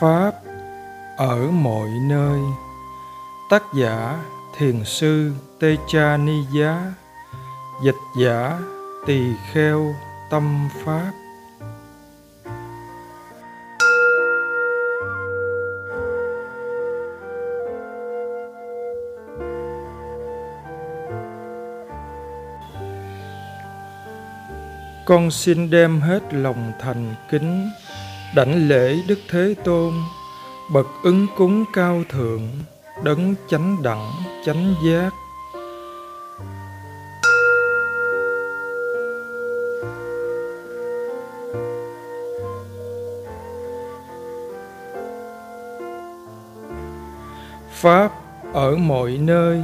pháp ở mọi nơi. Tác giả thiền sư tê cha ni giá. Dịch giả tỳ kheo tâm pháp. Con xin đem hết lòng thành kính đảnh lễ đức thế tôn, bậc ứng cúng cao thượng, đấng chánh đẳng, chánh giác. Pháp ở mọi nơi,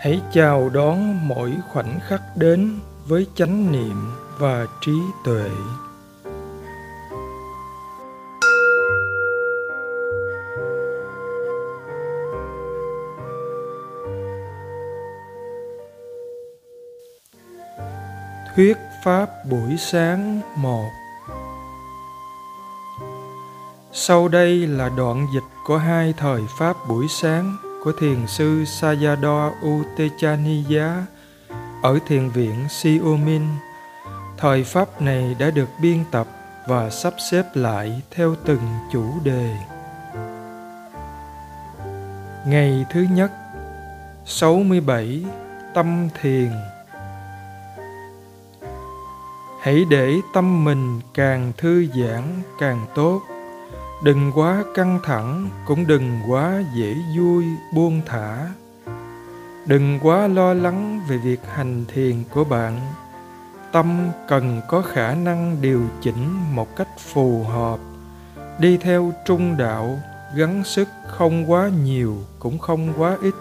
hãy chào đón mỗi khoảnh khắc đến với chánh niệm và trí tuệ. Thuyết Pháp buổi sáng 1 Sau đây là đoạn dịch của hai thời Pháp buổi sáng của Thiền sư Sayadaw Utechaniya ở Thiền viện Siomin. Thời Pháp này đã được biên tập và sắp xếp lại theo từng chủ đề. Ngày thứ nhất 67 Tâm Thiền hãy để tâm mình càng thư giãn càng tốt. Đừng quá căng thẳng, cũng đừng quá dễ vui, buông thả. Đừng quá lo lắng về việc hành thiền của bạn. Tâm cần có khả năng điều chỉnh một cách phù hợp. Đi theo trung đạo, gắng sức không quá nhiều, cũng không quá ít.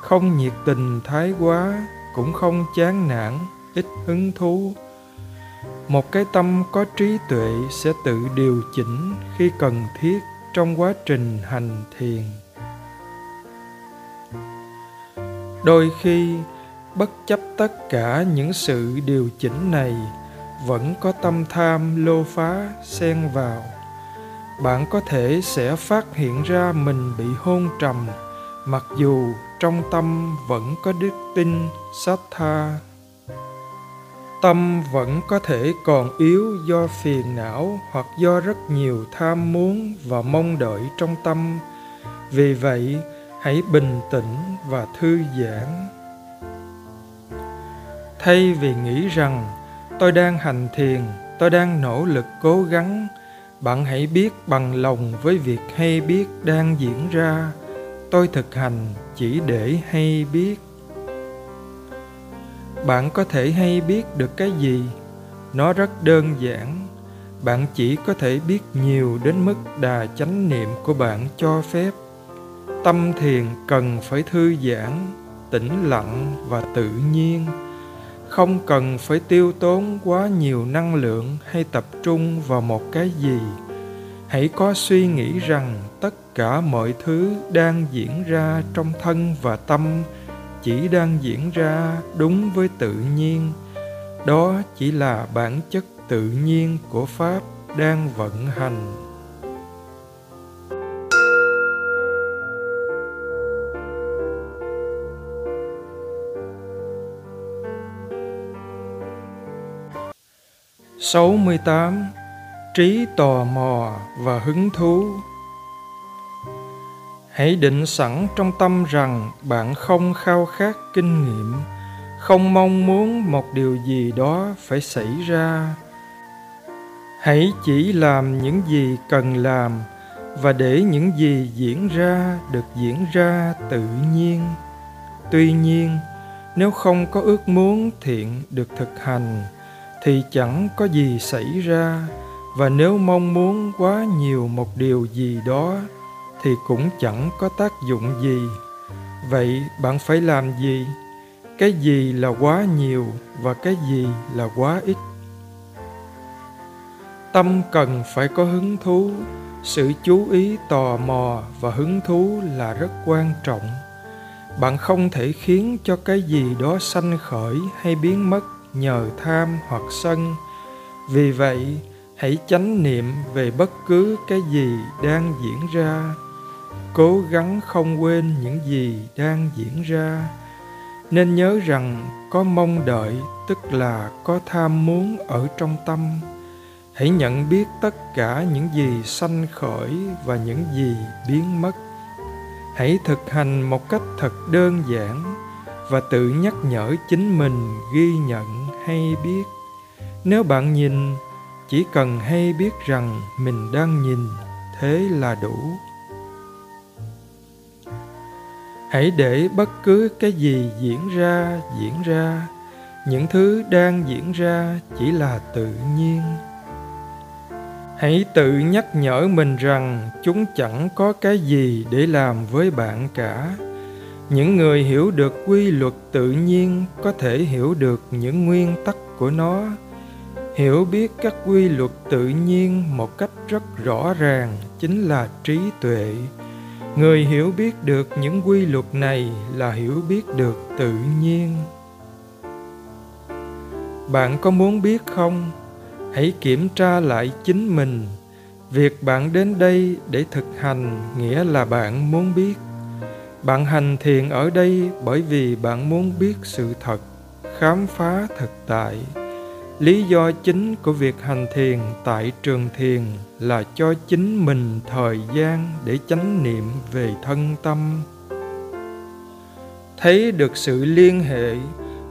Không nhiệt tình thái quá, cũng không chán nản, ít hứng thú một cái tâm có trí tuệ sẽ tự điều chỉnh khi cần thiết trong quá trình hành thiền. Đôi khi, bất chấp tất cả những sự điều chỉnh này, vẫn có tâm tham lô phá xen vào. Bạn có thể sẽ phát hiện ra mình bị hôn trầm, mặc dù trong tâm vẫn có đức tin, sát tha tâm vẫn có thể còn yếu do phiền não hoặc do rất nhiều tham muốn và mong đợi trong tâm. Vì vậy, hãy bình tĩnh và thư giãn. Thay vì nghĩ rằng, tôi đang hành thiền, tôi đang nỗ lực cố gắng, bạn hãy biết bằng lòng với việc hay biết đang diễn ra. Tôi thực hành chỉ để hay biết bạn có thể hay biết được cái gì? Nó rất đơn giản. Bạn chỉ có thể biết nhiều đến mức đà chánh niệm của bạn cho phép. Tâm thiền cần phải thư giãn, tĩnh lặng và tự nhiên. Không cần phải tiêu tốn quá nhiều năng lượng hay tập trung vào một cái gì. Hãy có suy nghĩ rằng tất cả mọi thứ đang diễn ra trong thân và tâm chỉ đang diễn ra đúng với tự nhiên. Đó chỉ là bản chất tự nhiên của pháp đang vận hành. Sáu mươi tám. Trí tò mò và hứng thú hãy định sẵn trong tâm rằng bạn không khao khát kinh nghiệm, không mong muốn một điều gì đó phải xảy ra. Hãy chỉ làm những gì cần làm và để những gì diễn ra được diễn ra tự nhiên. Tuy nhiên, nếu không có ước muốn thiện được thực hành, thì chẳng có gì xảy ra. Và nếu mong muốn quá nhiều một điều gì đó thì cũng chẳng có tác dụng gì. Vậy bạn phải làm gì? Cái gì là quá nhiều và cái gì là quá ít? Tâm cần phải có hứng thú. Sự chú ý tò mò và hứng thú là rất quan trọng. Bạn không thể khiến cho cái gì đó sanh khởi hay biến mất nhờ tham hoặc sân. Vì vậy, hãy chánh niệm về bất cứ cái gì đang diễn ra cố gắng không quên những gì đang diễn ra. Nên nhớ rằng có mong đợi, tức là có tham muốn ở trong tâm. Hãy nhận biết tất cả những gì sanh khởi và những gì biến mất. Hãy thực hành một cách thật đơn giản và tự nhắc nhở chính mình ghi nhận hay biết. Nếu bạn nhìn, chỉ cần hay biết rằng mình đang nhìn, thế là đủ hãy để bất cứ cái gì diễn ra diễn ra. Những thứ đang diễn ra chỉ là tự nhiên. Hãy tự nhắc nhở mình rằng chúng chẳng có cái gì để làm với bạn cả. Những người hiểu được quy luật tự nhiên có thể hiểu được những nguyên tắc của nó. Hiểu biết các quy luật tự nhiên một cách rất rõ ràng chính là trí tuệ người hiểu biết được những quy luật này là hiểu biết được tự nhiên. Bạn có muốn biết không? Hãy kiểm tra lại chính mình. Việc bạn đến đây để thực hành nghĩa là bạn muốn biết. Bạn hành thiền ở đây bởi vì bạn muốn biết sự thật, khám phá thực tại lý do chính của việc hành thiền tại trường thiền là cho chính mình thời gian để chánh niệm về thân tâm. Thấy được sự liên hệ,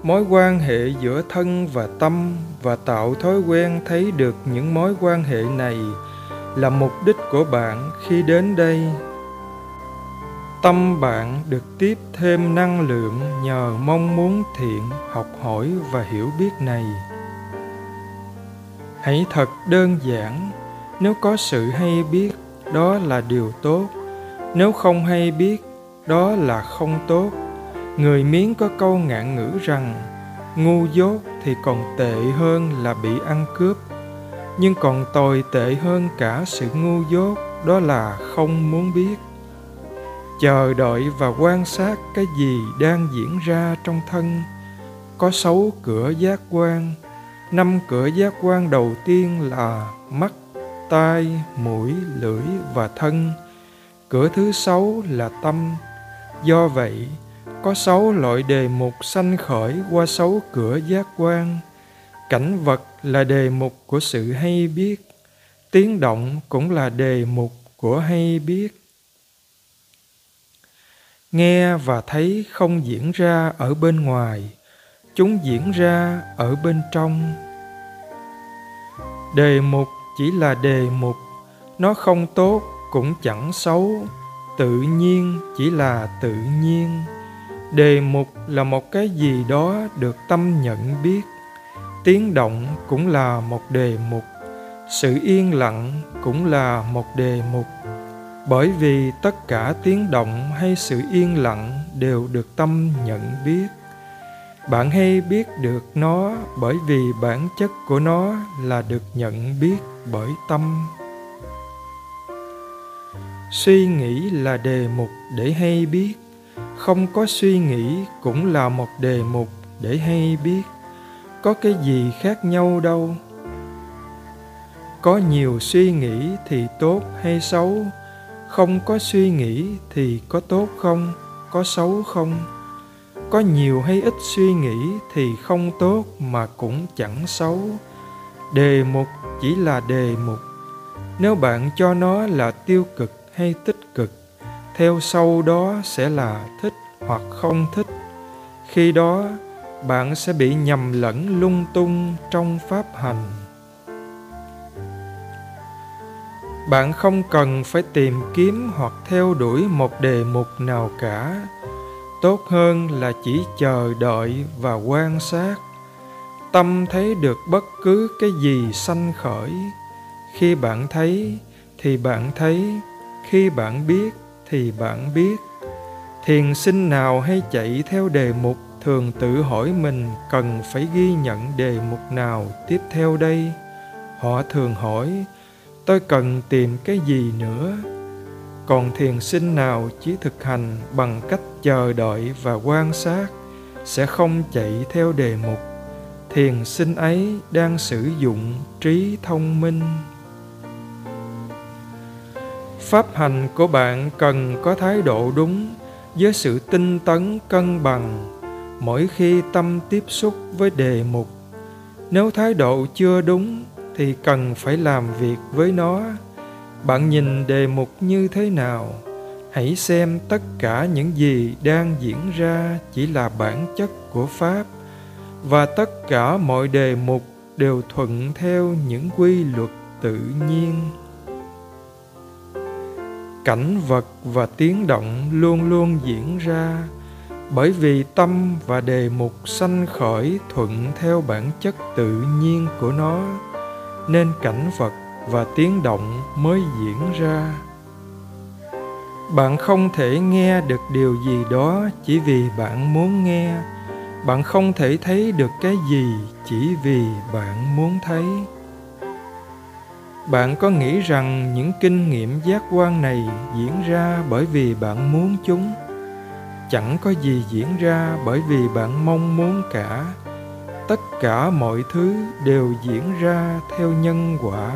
mối quan hệ giữa thân và tâm và tạo thói quen thấy được những mối quan hệ này là mục đích của bạn khi đến đây. Tâm bạn được tiếp thêm năng lượng nhờ mong muốn thiện, học hỏi và hiểu biết này hãy thật đơn giản, nếu có sự hay biết, đó là điều tốt. Nếu không hay biết, đó là không tốt. Người miếng có câu ngạn ngữ rằng, ngu dốt thì còn tệ hơn là bị ăn cướp. Nhưng còn tồi tệ hơn cả sự ngu dốt, đó là không muốn biết. Chờ đợi và quan sát cái gì đang diễn ra trong thân, có xấu cửa giác quan năm cửa giác quan đầu tiên là mắt, tai, mũi, lưỡi và thân. Cửa thứ sáu là tâm. Do vậy, có sáu loại đề mục sanh khởi qua sáu cửa giác quan. Cảnh vật là đề mục của sự hay biết, tiếng động cũng là đề mục của hay biết. Nghe và thấy không diễn ra ở bên ngoài chúng diễn ra ở bên trong. Đề mục chỉ là đề mục, nó không tốt cũng chẳng xấu, tự nhiên chỉ là tự nhiên. Đề mục là một cái gì đó được tâm nhận biết, tiếng động cũng là một đề mục, sự yên lặng cũng là một đề mục. Bởi vì tất cả tiếng động hay sự yên lặng đều được tâm nhận biết bạn hay biết được nó bởi vì bản chất của nó là được nhận biết bởi tâm. Suy nghĩ là đề mục để hay biết. Không có suy nghĩ cũng là một đề mục để hay biết. Có cái gì khác nhau đâu. Có nhiều suy nghĩ thì tốt hay xấu. Không có suy nghĩ thì có tốt không, có xấu không? Có nhiều hay ít suy nghĩ thì không tốt mà cũng chẳng xấu. Đề mục chỉ là đề mục. Nếu bạn cho nó là tiêu cực hay tích cực, theo sau đó sẽ là thích hoặc không thích. Khi đó, bạn sẽ bị nhầm lẫn lung tung trong pháp hành. Bạn không cần phải tìm kiếm hoặc theo đuổi một đề mục nào cả tốt hơn là chỉ chờ đợi và quan sát. Tâm thấy được bất cứ cái gì sanh khởi. Khi bạn thấy, thì bạn thấy. Khi bạn biết, thì bạn biết. Thiền sinh nào hay chạy theo đề mục thường tự hỏi mình cần phải ghi nhận đề mục nào tiếp theo đây? Họ thường hỏi, tôi cần tìm cái gì nữa? Còn thiền sinh nào chỉ thực hành bằng cách chờ đợi và quan sát sẽ không chạy theo đề mục. Thiền sinh ấy đang sử dụng trí thông minh. Pháp hành của bạn cần có thái độ đúng với sự tinh tấn cân bằng mỗi khi tâm tiếp xúc với đề mục. Nếu thái độ chưa đúng thì cần phải làm việc với nó bạn nhìn đề mục như thế nào? Hãy xem tất cả những gì đang diễn ra chỉ là bản chất của pháp. Và tất cả mọi đề mục đều thuận theo những quy luật tự nhiên. Cảnh vật và tiếng động luôn luôn diễn ra, bởi vì tâm và đề mục sanh khởi thuận theo bản chất tự nhiên của nó, nên cảnh vật và tiếng động mới diễn ra. Bạn không thể nghe được điều gì đó chỉ vì bạn muốn nghe. Bạn không thể thấy được cái gì chỉ vì bạn muốn thấy. Bạn có nghĩ rằng những kinh nghiệm giác quan này diễn ra bởi vì bạn muốn chúng? Chẳng có gì diễn ra bởi vì bạn mong muốn cả. Tất cả mọi thứ đều diễn ra theo nhân quả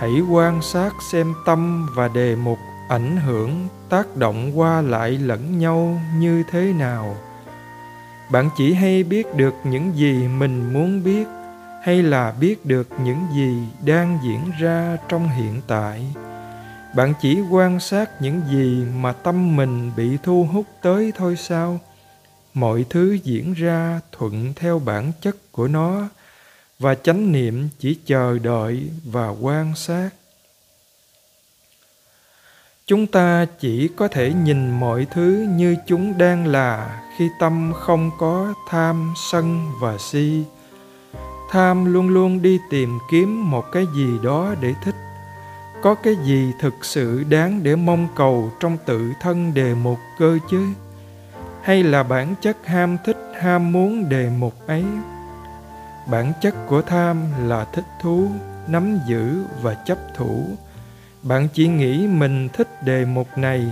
hãy quan sát xem tâm và đề mục ảnh hưởng, tác động qua lại lẫn nhau như thế nào. Bạn chỉ hay biết được những gì mình muốn biết, hay là biết được những gì đang diễn ra trong hiện tại. Bạn chỉ quan sát những gì mà tâm mình bị thu hút tới thôi sao? Mọi thứ diễn ra thuận theo bản chất của nó và chánh niệm chỉ chờ đợi và quan sát. Chúng ta chỉ có thể nhìn mọi thứ như chúng đang là khi tâm không có tham sân và si. Tham luôn luôn đi tìm kiếm một cái gì đó để thích. Có cái gì thực sự đáng để mong cầu trong tự thân đề mục cơ chứ? Hay là bản chất ham thích, ham muốn đề mục ấy? Bản chất của tham là thích thú, nắm giữ và chấp thủ. Bạn chỉ nghĩ mình thích đề mục này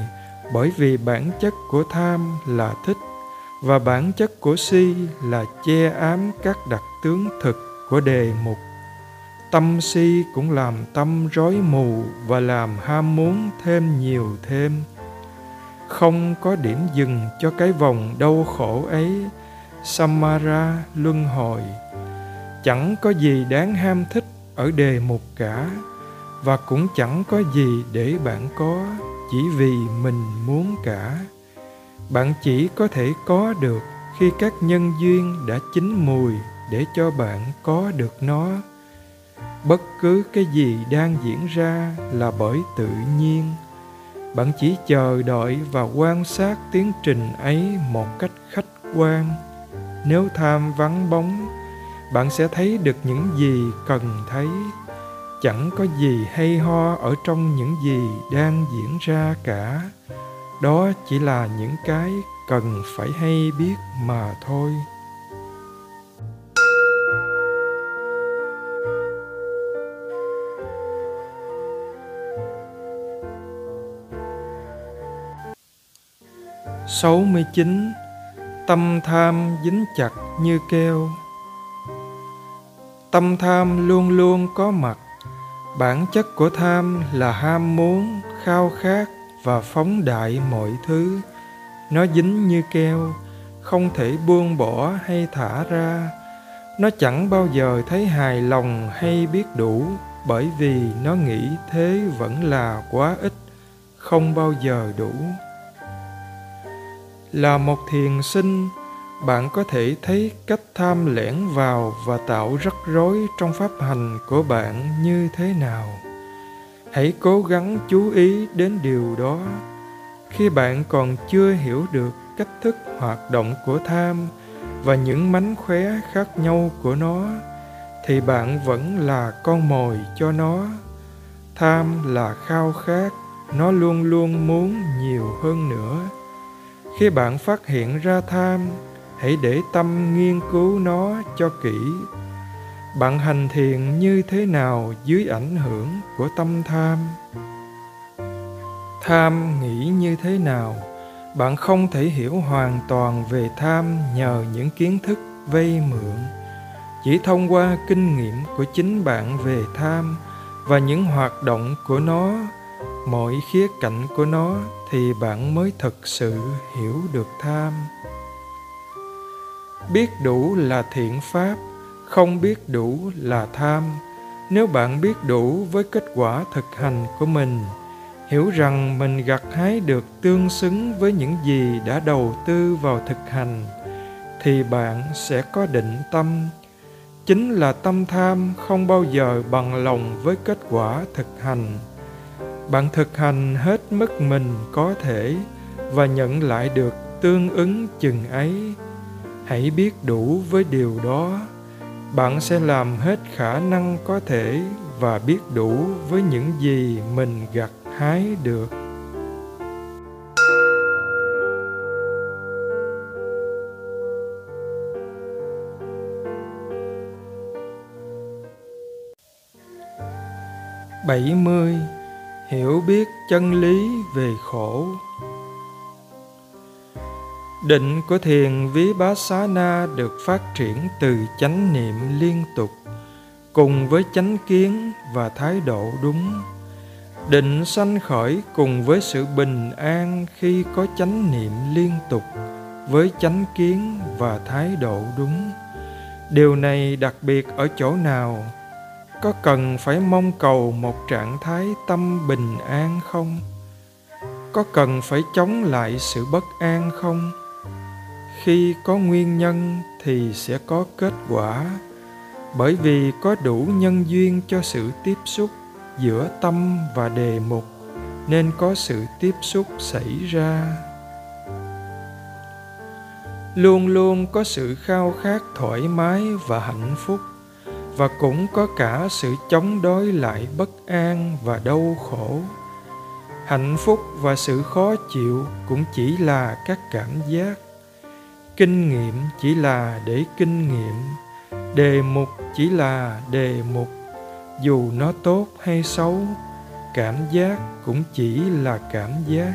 bởi vì bản chất của tham là thích và bản chất của si là che ám các đặc tướng thực của đề mục. Tâm si cũng làm tâm rối mù và làm ham muốn thêm nhiều thêm. Không có điểm dừng cho cái vòng đau khổ ấy. Samara luân hồi chẳng có gì đáng ham thích ở đề mục cả, và cũng chẳng có gì để bạn có chỉ vì mình muốn cả. Bạn chỉ có thể có được khi các nhân duyên đã chín mùi để cho bạn có được nó. Bất cứ cái gì đang diễn ra là bởi tự nhiên. Bạn chỉ chờ đợi và quan sát tiến trình ấy một cách khách quan. Nếu tham vắng bóng bạn sẽ thấy được những gì cần thấy. Chẳng có gì hay ho ở trong những gì đang diễn ra cả. Đó chỉ là những cái cần phải hay biết mà thôi. Sáu mươi chín. Tâm tham dính chặt như keo tâm tham luôn luôn có mặt. Bản chất của tham là ham muốn, khao khát và phóng đại mọi thứ. Nó dính như keo, không thể buông bỏ hay thả ra. Nó chẳng bao giờ thấy hài lòng hay biết đủ, bởi vì nó nghĩ thế vẫn là quá ít, không bao giờ đủ. Là một thiền sinh bạn có thể thấy cách tham lẻn vào và tạo rắc rối trong pháp hành của bạn như thế nào. Hãy cố gắng chú ý đến điều đó. Khi bạn còn chưa hiểu được cách thức hoạt động của tham và những mánh khóe khác nhau của nó, thì bạn vẫn là con mồi cho nó. Tham là khao khát, nó luôn luôn muốn nhiều hơn nữa. Khi bạn phát hiện ra tham hãy để tâm nghiên cứu nó cho kỹ. Bạn hành thiền như thế nào dưới ảnh hưởng của tâm tham? Tham nghĩ như thế nào? Bạn không thể hiểu hoàn toàn về tham nhờ những kiến thức vay mượn. Chỉ thông qua kinh nghiệm của chính bạn về tham và những hoạt động của nó, mọi khía cạnh của nó thì bạn mới thực sự hiểu được tham biết đủ là thiện pháp, không biết đủ là tham. Nếu bạn biết đủ với kết quả thực hành của mình, hiểu rằng mình gặt hái được tương xứng với những gì đã đầu tư vào thực hành, thì bạn sẽ có định tâm. Chính là tâm tham không bao giờ bằng lòng với kết quả thực hành. Bạn thực hành hết mức mình có thể và nhận lại được tương ứng chừng ấy hãy biết đủ với điều đó. Bạn sẽ làm hết khả năng có thể và biết đủ với những gì mình gặt hái được. Bảy mươi. Hiểu biết chân lý về khổ định của thiền ví bá xá na được phát triển từ chánh niệm liên tục, cùng với chánh kiến và thái độ đúng. Định sanh khởi cùng với sự bình an khi có chánh niệm liên tục, với chánh kiến và thái độ đúng. Điều này đặc biệt ở chỗ nào? Có cần phải mong cầu một trạng thái tâm bình an không? Có cần phải chống lại sự bất an không? Khi có nguyên nhân thì sẽ có kết quả. Bởi vì có đủ nhân duyên cho sự tiếp xúc giữa tâm và đề mục, nên có sự tiếp xúc xảy ra. Luôn luôn có sự khao khát thoải mái và hạnh phúc, và cũng có cả sự chống đối lại bất an và đau khổ. Hạnh phúc và sự khó chịu cũng chỉ là các cảm giác kinh nghiệm chỉ là để kinh nghiệm, đề mục chỉ là đề mục. Dù nó tốt hay xấu, cảm giác cũng chỉ là cảm giác.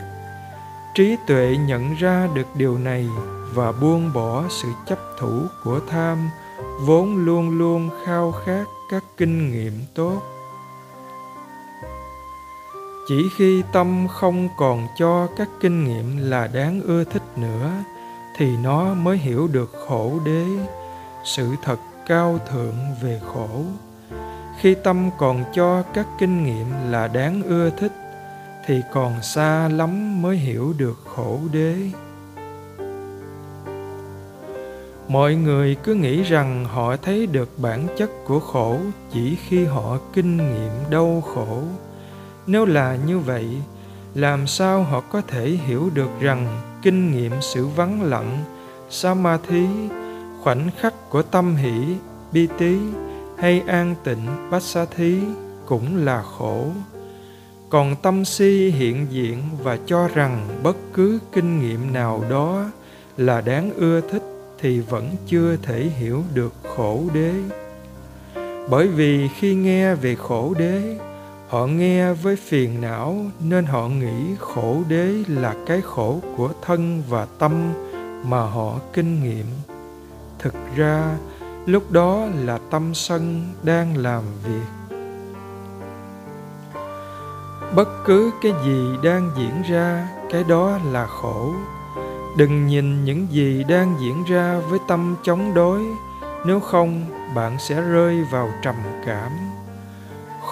Trí tuệ nhận ra được điều này và buông bỏ sự chấp thủ của tham, vốn luôn luôn khao khát các kinh nghiệm tốt. Chỉ khi tâm không còn cho các kinh nghiệm là đáng ưa thích nữa thì nó mới hiểu được khổ đế, sự thật cao thượng về khổ. Khi tâm còn cho các kinh nghiệm là đáng ưa thích, thì còn xa lắm mới hiểu được khổ đế. Mọi người cứ nghĩ rằng họ thấy được bản chất của khổ chỉ khi họ kinh nghiệm đau khổ. Nếu là như vậy, làm sao họ có thể hiểu được rằng kinh nghiệm sự vắng lặng samadhi khoảnh khắc của tâm hỷ, bi tí hay an tịnh bát sa thí cũng là khổ. Còn tâm si hiện diện và cho rằng bất cứ kinh nghiệm nào đó là đáng ưa thích thì vẫn chưa thể hiểu được khổ đế. Bởi vì khi nghe về khổ đế họ nghe với phiền não nên họ nghĩ khổ đế là cái khổ của thân và tâm mà họ kinh nghiệm. Thực ra, lúc đó là tâm sân đang làm việc. Bất cứ cái gì đang diễn ra, cái đó là khổ. Đừng nhìn những gì đang diễn ra với tâm chống đối, nếu không, bạn sẽ rơi vào trầm cảm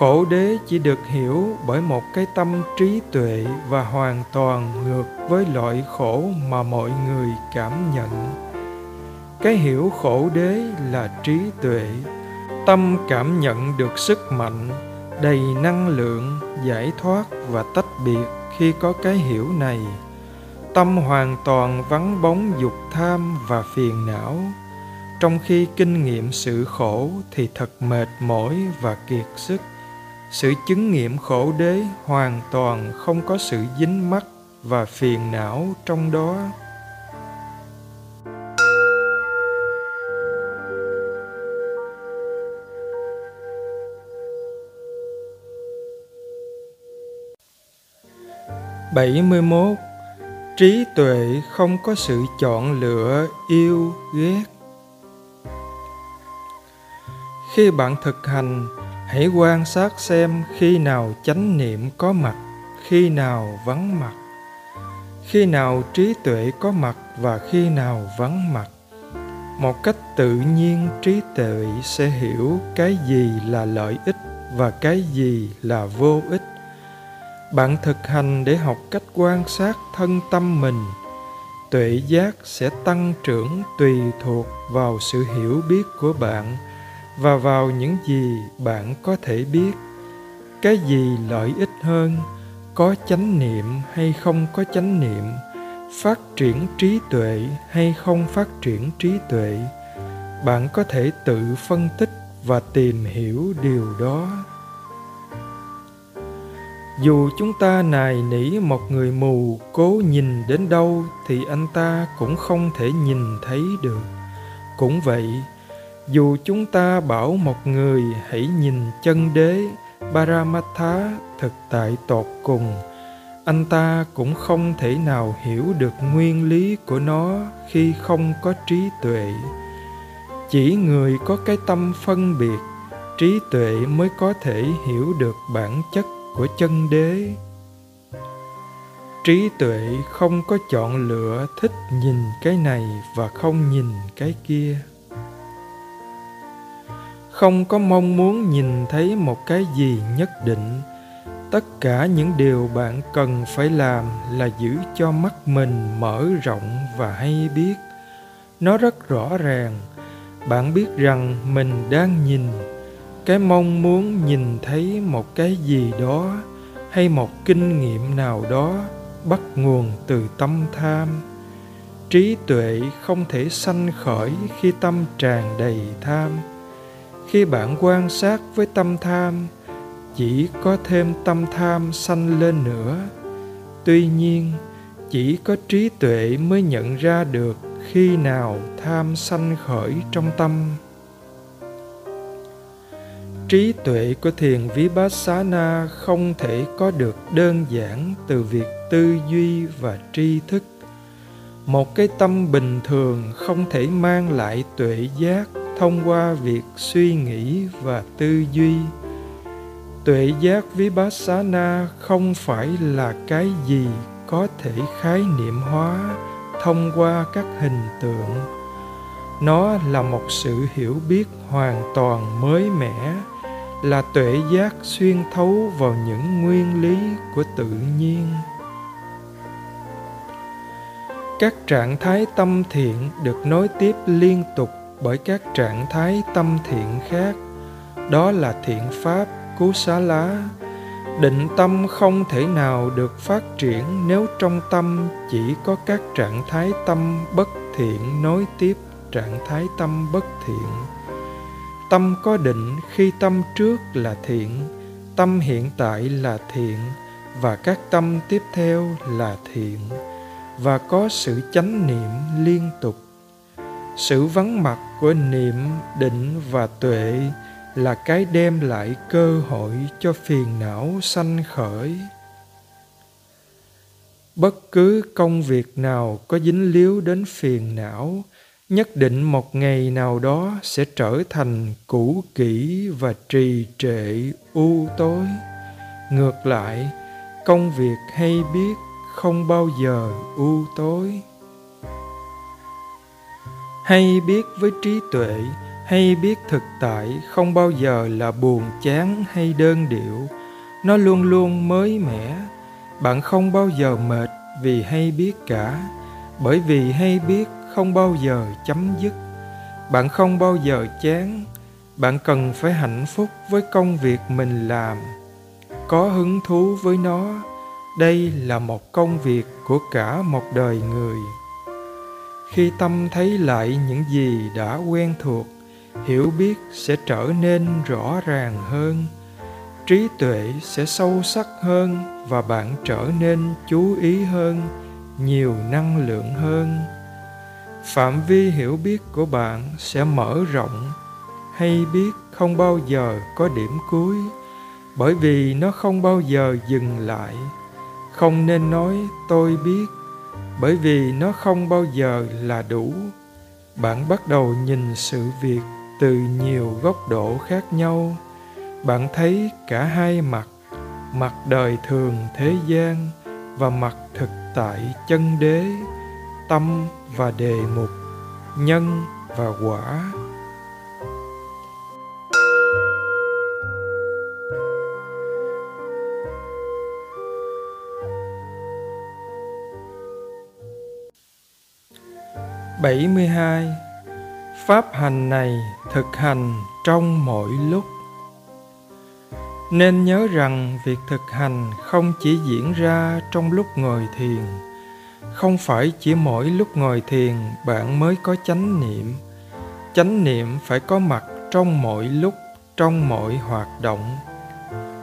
khổ đế chỉ được hiểu bởi một cái tâm trí tuệ và hoàn toàn ngược với loại khổ mà mọi người cảm nhận. Cái hiểu khổ đế là trí tuệ. Tâm cảm nhận được sức mạnh, đầy năng lượng, giải thoát và tách biệt khi có cái hiểu này. Tâm hoàn toàn vắng bóng dục tham và phiền não. Trong khi kinh nghiệm sự khổ thì thật mệt mỏi và kiệt sức sự chứng nghiệm khổ đế hoàn toàn không có sự dính mắc và phiền não trong đó. Bảy mươi mốt. Trí tuệ không có sự chọn lựa yêu ghét. Khi bạn thực hành hãy quan sát xem khi nào chánh niệm có mặt, khi nào vắng mặt. Khi nào trí tuệ có mặt và khi nào vắng mặt. Một cách tự nhiên, trí tuệ sẽ hiểu cái gì là lợi ích và cái gì là vô ích. Bạn thực hành để học cách quan sát thân tâm mình, tuệ giác sẽ tăng trưởng tùy thuộc vào sự hiểu biết của bạn và vào những gì bạn có thể biết, cái gì lợi ích hơn, có chánh niệm hay không có chánh niệm, phát triển trí tuệ hay không phát triển trí tuệ, bạn có thể tự phân tích và tìm hiểu điều đó. Dù chúng ta nài nỉ một người mù cố nhìn đến đâu thì anh ta cũng không thể nhìn thấy được. Cũng vậy dù chúng ta bảo một người hãy nhìn chân đế Paramatha thực tại tột cùng, anh ta cũng không thể nào hiểu được nguyên lý của nó khi không có trí tuệ. Chỉ người có cái tâm phân biệt, trí tuệ mới có thể hiểu được bản chất của chân đế. Trí tuệ không có chọn lựa thích nhìn cái này và không nhìn cái kia không có mong muốn nhìn thấy một cái gì nhất định. Tất cả những điều bạn cần phải làm là giữ cho mắt mình mở rộng và hay biết. Nó rất rõ ràng. Bạn biết rằng mình đang nhìn. Cái mong muốn nhìn thấy một cái gì đó hay một kinh nghiệm nào đó bắt nguồn từ tâm tham. Trí tuệ không thể sanh khởi khi tâm tràn đầy tham khi bạn quan sát với tâm tham, chỉ có thêm tâm tham sanh lên nữa. Tuy nhiên, chỉ có trí tuệ mới nhận ra được khi nào tham sanh khởi trong tâm. Trí tuệ của thiền vipassana không thể có được đơn giản từ việc tư duy và tri thức. Một cái tâm bình thường không thể mang lại tuệ giác thông qua việc suy nghĩ và tư duy. Tuệ giác vipassana không phải là cái gì có thể khái niệm hóa thông qua các hình tượng. Nó là một sự hiểu biết hoàn toàn mới mẻ, là tuệ giác xuyên thấu vào những nguyên lý của tự nhiên. Các trạng thái tâm thiện được nối tiếp liên tục bởi các trạng thái tâm thiện khác. Đó là thiện pháp cú xá lá. Định tâm không thể nào được phát triển nếu trong tâm chỉ có các trạng thái tâm bất thiện nối tiếp trạng thái tâm bất thiện. Tâm có định khi tâm trước là thiện, tâm hiện tại là thiện, và các tâm tiếp theo là thiện, và có sự chánh niệm liên tục. Sự vắng mặt của niệm định và tuệ là cái đem lại cơ hội cho phiền não sanh khởi. Bất cứ công việc nào có dính líu đến phiền não, nhất định một ngày nào đó sẽ trở thành cũ kỹ và trì trệ u tối. Ngược lại, công việc hay biết không bao giờ u tối hay biết với trí tuệ, hay biết thực tại, không bao giờ là buồn, chán hay đơn điệu. Nó luôn luôn mới mẻ. Bạn không bao giờ mệt vì hay biết cả. Bởi vì hay biết không bao giờ chấm dứt. Bạn không bao giờ chán. Bạn cần phải hạnh phúc với công việc mình làm. Có hứng thú với nó. Đây là một công việc của cả một đời người khi tâm thấy lại những gì đã quen thuộc, hiểu biết sẽ trở nên rõ ràng hơn, trí tuệ sẽ sâu sắc hơn và bạn trở nên chú ý hơn, nhiều năng lượng hơn. Phạm vi hiểu biết của bạn sẽ mở rộng, hay biết không bao giờ có điểm cuối, bởi vì nó không bao giờ dừng lại. Không nên nói, tôi biết bởi vì nó không bao giờ là đủ. Bạn bắt đầu nhìn sự việc từ nhiều góc độ khác nhau. Bạn thấy cả hai mặt mặt đời thường thế gian và mặt thực tại chân đế, tâm và đề mục, nhân và quả. Bảy mươi hai. Pháp hành này thực hành trong mỗi lúc. Nên nhớ rằng việc thực hành không chỉ diễn ra trong lúc ngồi thiền, không phải chỉ mỗi lúc ngồi thiền bạn mới có chánh niệm. Chánh niệm phải có mặt trong mỗi lúc, trong mọi hoạt động.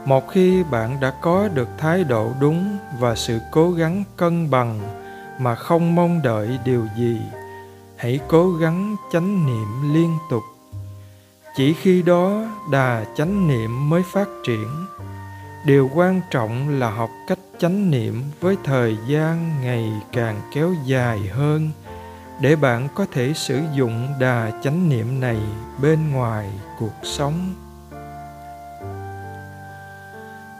Một khi bạn đã có được thái độ đúng và sự cố gắng cân bằng mà không mong đợi điều gì hãy cố gắng chánh niệm liên tục. Chỉ khi đó đà chánh niệm mới phát triển. Điều quan trọng là học cách chánh niệm với thời gian ngày càng kéo dài hơn, để bạn có thể sử dụng đà chánh niệm này bên ngoài cuộc sống.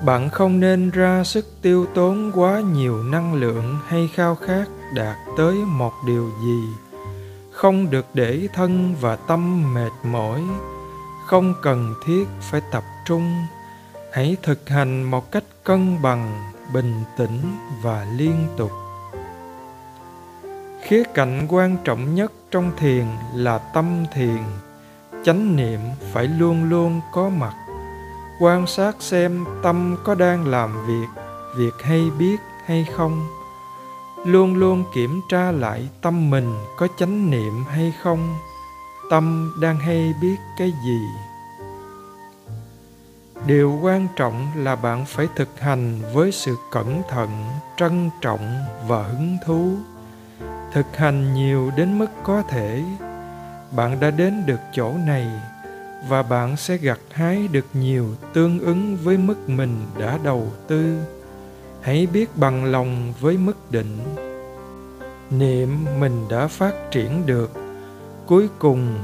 Bạn không nên ra sức tiêu tốn quá nhiều năng lượng hay khao khát đạt tới một điều gì không được để thân và tâm mệt mỏi, không cần thiết phải tập trung. Hãy thực hành một cách cân bằng, bình tĩnh và liên tục. Khía cạnh quan trọng nhất trong thiền là tâm thiền. Chánh niệm phải luôn luôn có mặt. Quan sát xem tâm có đang làm việc việc hay biết hay không luôn luôn kiểm tra lại tâm mình có chánh niệm hay không, tâm đang hay biết cái gì. Điều quan trọng là bạn phải thực hành với sự cẩn thận, trân trọng và hứng thú. Thực hành nhiều đến mức có thể. Bạn đã đến được chỗ này và bạn sẽ gặt hái được nhiều tương ứng với mức mình đã đầu tư hãy biết bằng lòng với mức định. Niệm mình đã phát triển được. Cuối cùng,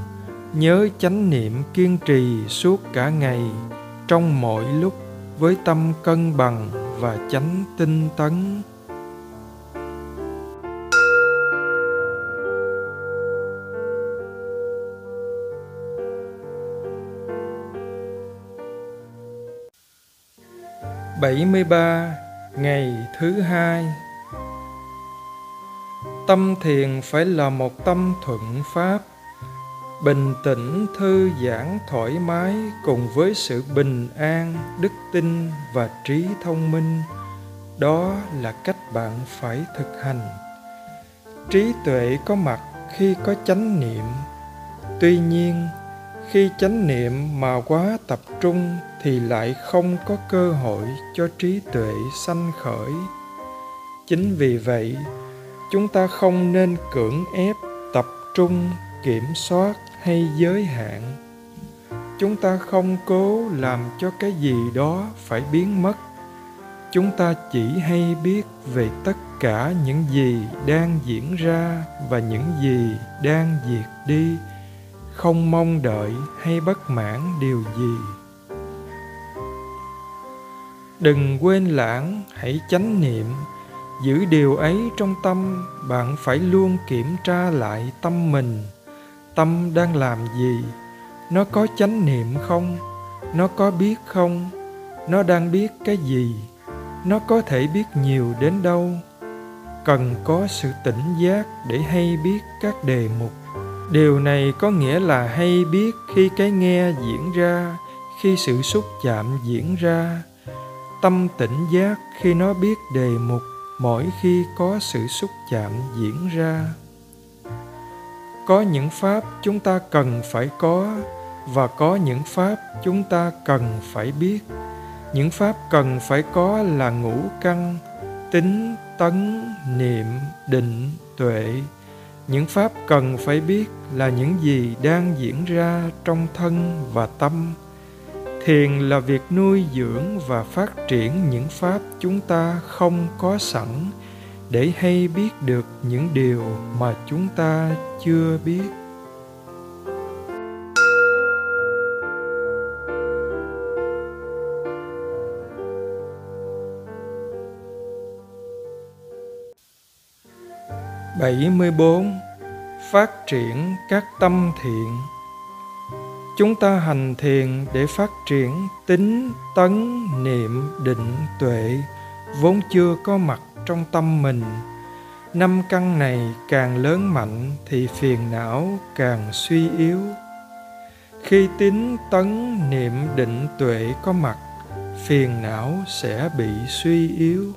nhớ chánh niệm kiên trì suốt cả ngày, trong mọi lúc, với tâm cân bằng và chánh tinh tấn. Bảy mươi ba ngày thứ hai. Tâm thiền phải là một tâm thuận pháp. Bình tĩnh thư giãn thoải mái cùng với sự bình an, đức tin và trí thông minh. Đó là cách bạn phải thực hành. Trí tuệ có mặt khi có chánh niệm. Tuy nhiên khi chánh niệm mà quá tập trung thì lại không có cơ hội cho trí tuệ sanh khởi. Chính vì vậy, chúng ta không nên cưỡng ép tập trung, kiểm soát hay giới hạn. Chúng ta không cố làm cho cái gì đó phải biến mất. Chúng ta chỉ hay biết về tất cả những gì đang diễn ra và những gì đang diệt đi không mong đợi hay bất mãn điều gì. Đừng quên lãng, hãy chánh niệm, giữ điều ấy trong tâm. Bạn phải luôn kiểm tra lại tâm mình. Tâm đang làm gì? Nó có chánh niệm không? Nó có biết không? Nó đang biết cái gì? Nó có thể biết nhiều đến đâu? Cần có sự tỉnh giác để hay biết các đề mục điều này có nghĩa là hay biết khi cái nghe diễn ra, khi sự xúc chạm diễn ra. Tâm tỉnh giác khi nó biết đề mục, mỗi khi có sự xúc chạm diễn ra. Có những pháp chúng ta cần phải có và có những pháp chúng ta cần phải biết. Những pháp cần phải có là ngũ căn, tính, tấn, niệm, định, tuệ những pháp cần phải biết là những gì đang diễn ra trong thân và tâm. Thiền là việc nuôi dưỡng và phát triển những pháp chúng ta không có sẵn để hay biết được những điều mà chúng ta chưa biết. Bảy mươi bốn. Phát triển các tâm thiện. Chúng ta hành thiền để phát triển tính tấn niệm định tuệ, vốn chưa có mặt trong tâm mình. Năm căn này càng lớn mạnh thì phiền não càng suy yếu. Khi tính tấn niệm định tuệ có mặt, phiền não sẽ bị suy yếu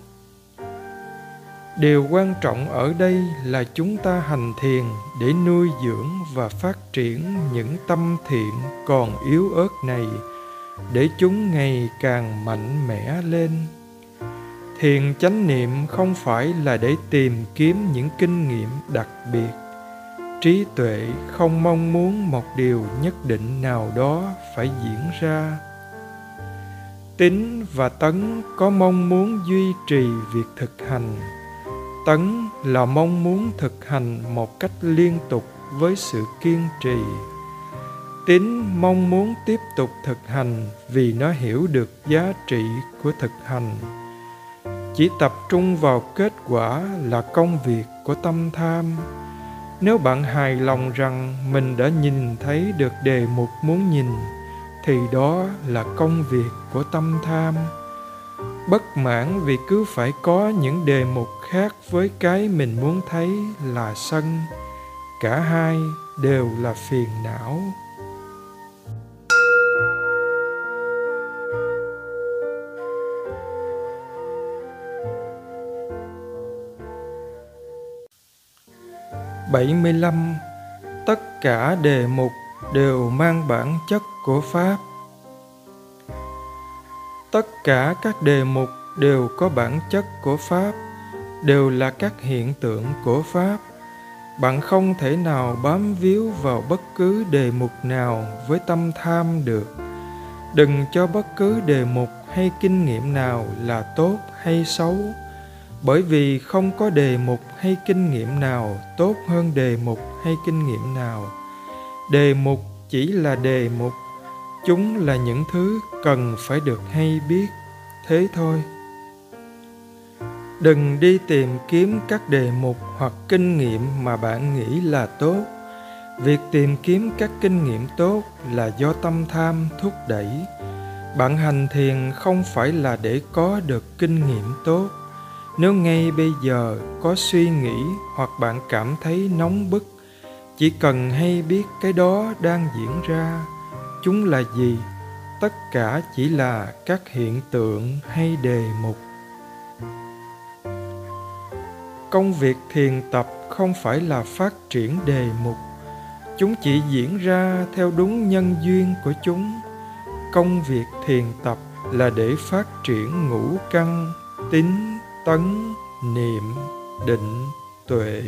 điều quan trọng ở đây là chúng ta hành thiền để nuôi dưỡng và phát triển những tâm thiện còn yếu ớt này, để chúng ngày càng mạnh mẽ lên. Thiền chánh niệm không phải là để tìm kiếm những kinh nghiệm đặc biệt. Trí tuệ không mong muốn một điều nhất định nào đó phải diễn ra. Tín và tấn có mong muốn duy trì việc thực hành tấn là mong muốn thực hành một cách liên tục với sự kiên trì. Tín mong muốn tiếp tục thực hành vì nó hiểu được giá trị của thực hành. Chỉ tập trung vào kết quả là công việc của tâm tham. Nếu bạn hài lòng rằng mình đã nhìn thấy được đề mục muốn nhìn, thì đó là công việc của tâm tham bất mãn vì cứ phải có những đề mục khác với cái mình muốn thấy là sân. Cả hai đều là phiền não. Bảy mươi lăm, tất cả đề mục đều mang bản chất của pháp tất cả các đề mục đều có bản chất của pháp, đều là các hiện tượng của pháp. Bạn không thể nào bám víu vào bất cứ đề mục nào với tâm tham được. Đừng cho bất cứ đề mục hay kinh nghiệm nào là tốt hay xấu, bởi vì không có đề mục hay kinh nghiệm nào tốt hơn đề mục hay kinh nghiệm nào. Đề mục chỉ là đề mục chúng là những thứ cần phải được hay biết, thế thôi. Đừng đi tìm kiếm các đề mục hoặc kinh nghiệm mà bạn nghĩ là tốt. Việc tìm kiếm các kinh nghiệm tốt là do tâm tham thúc đẩy. Bạn hành thiền không phải là để có được kinh nghiệm tốt. Nếu ngay bây giờ có suy nghĩ hoặc bạn cảm thấy nóng bức, chỉ cần hay biết cái đó đang diễn ra chúng là gì? Tất cả chỉ là các hiện tượng hay đề mục. Công việc thiền tập không phải là phát triển đề mục. Chúng chỉ diễn ra theo đúng nhân duyên của chúng. Công việc thiền tập là để phát triển ngũ căn, tính, tấn, niệm, định, tuệ.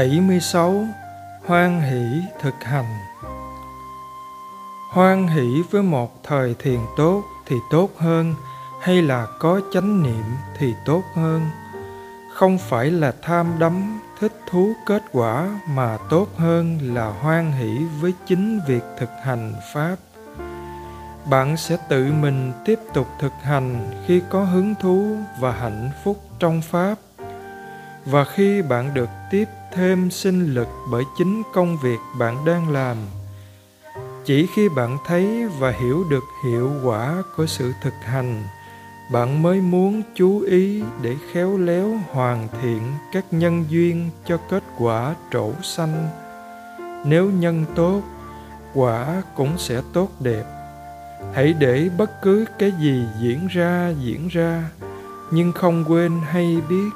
Bảy mươi sáu hoan hỷ thực hành. Hoan hỷ với một thời thiền tốt thì tốt hơn, hay là có chánh niệm thì tốt hơn. Không phải là tham đắm, thích thú kết quả mà tốt hơn là hoan hỷ với chính việc thực hành pháp. Bạn sẽ tự mình tiếp tục thực hành khi có hứng thú và hạnh phúc trong pháp và khi bạn được tiếp thêm sinh lực bởi chính công việc bạn đang làm, chỉ khi bạn thấy và hiểu được hiệu quả của sự thực hành, bạn mới muốn chú ý để khéo léo hoàn thiện các nhân duyên cho kết quả trổ xanh nếu nhân tốt, quả cũng sẽ tốt đẹp. Hãy để bất cứ cái gì diễn ra diễn ra, nhưng không quên hay biết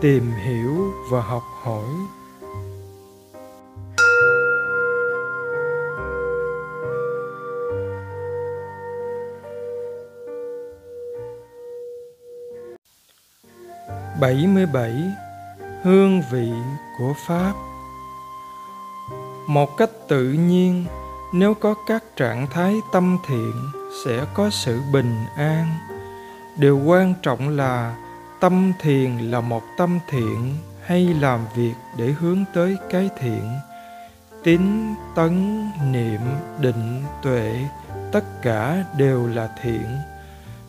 tìm hiểu và học hỏi. Bảy mươi bảy, hương vị của pháp. Một cách tự nhiên, nếu có các trạng thái tâm thiện, sẽ có sự bình an. Điều quan trọng là tâm thiền là một tâm thiện hay làm việc để hướng tới cái thiện? Tín, tấn, niệm, định, tuệ, tất cả đều là thiện.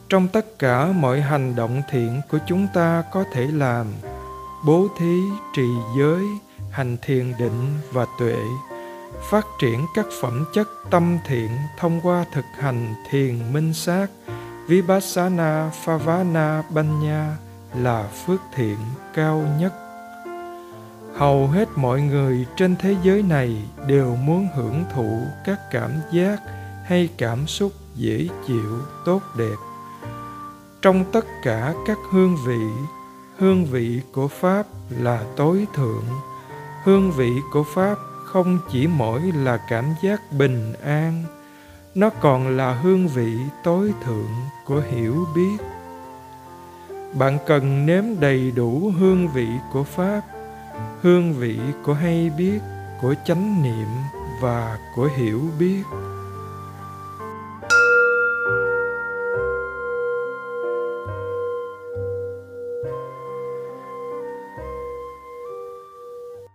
Trong tất cả mọi hành động thiện của chúng ta có thể làm, bố thí, trì giới, hành thiền định và tuệ, phát triển các phẩm chất tâm thiện thông qua thực hành thiền minh sát, vipassana phavana banya là phước thiện cao nhất. Hầu hết mọi người trên thế giới này đều muốn hưởng thụ các cảm giác hay cảm xúc dễ chịu, tốt đẹp. Trong tất cả các hương vị hương vị của pháp là tối thượng. Hương vị của pháp không chỉ mỗi là cảm giác bình an, nó còn là hương vị tối thượng của hiểu biết bạn cần nếm đầy đủ hương vị của pháp, hương vị của hay biết, của chánh niệm và của hiểu biết.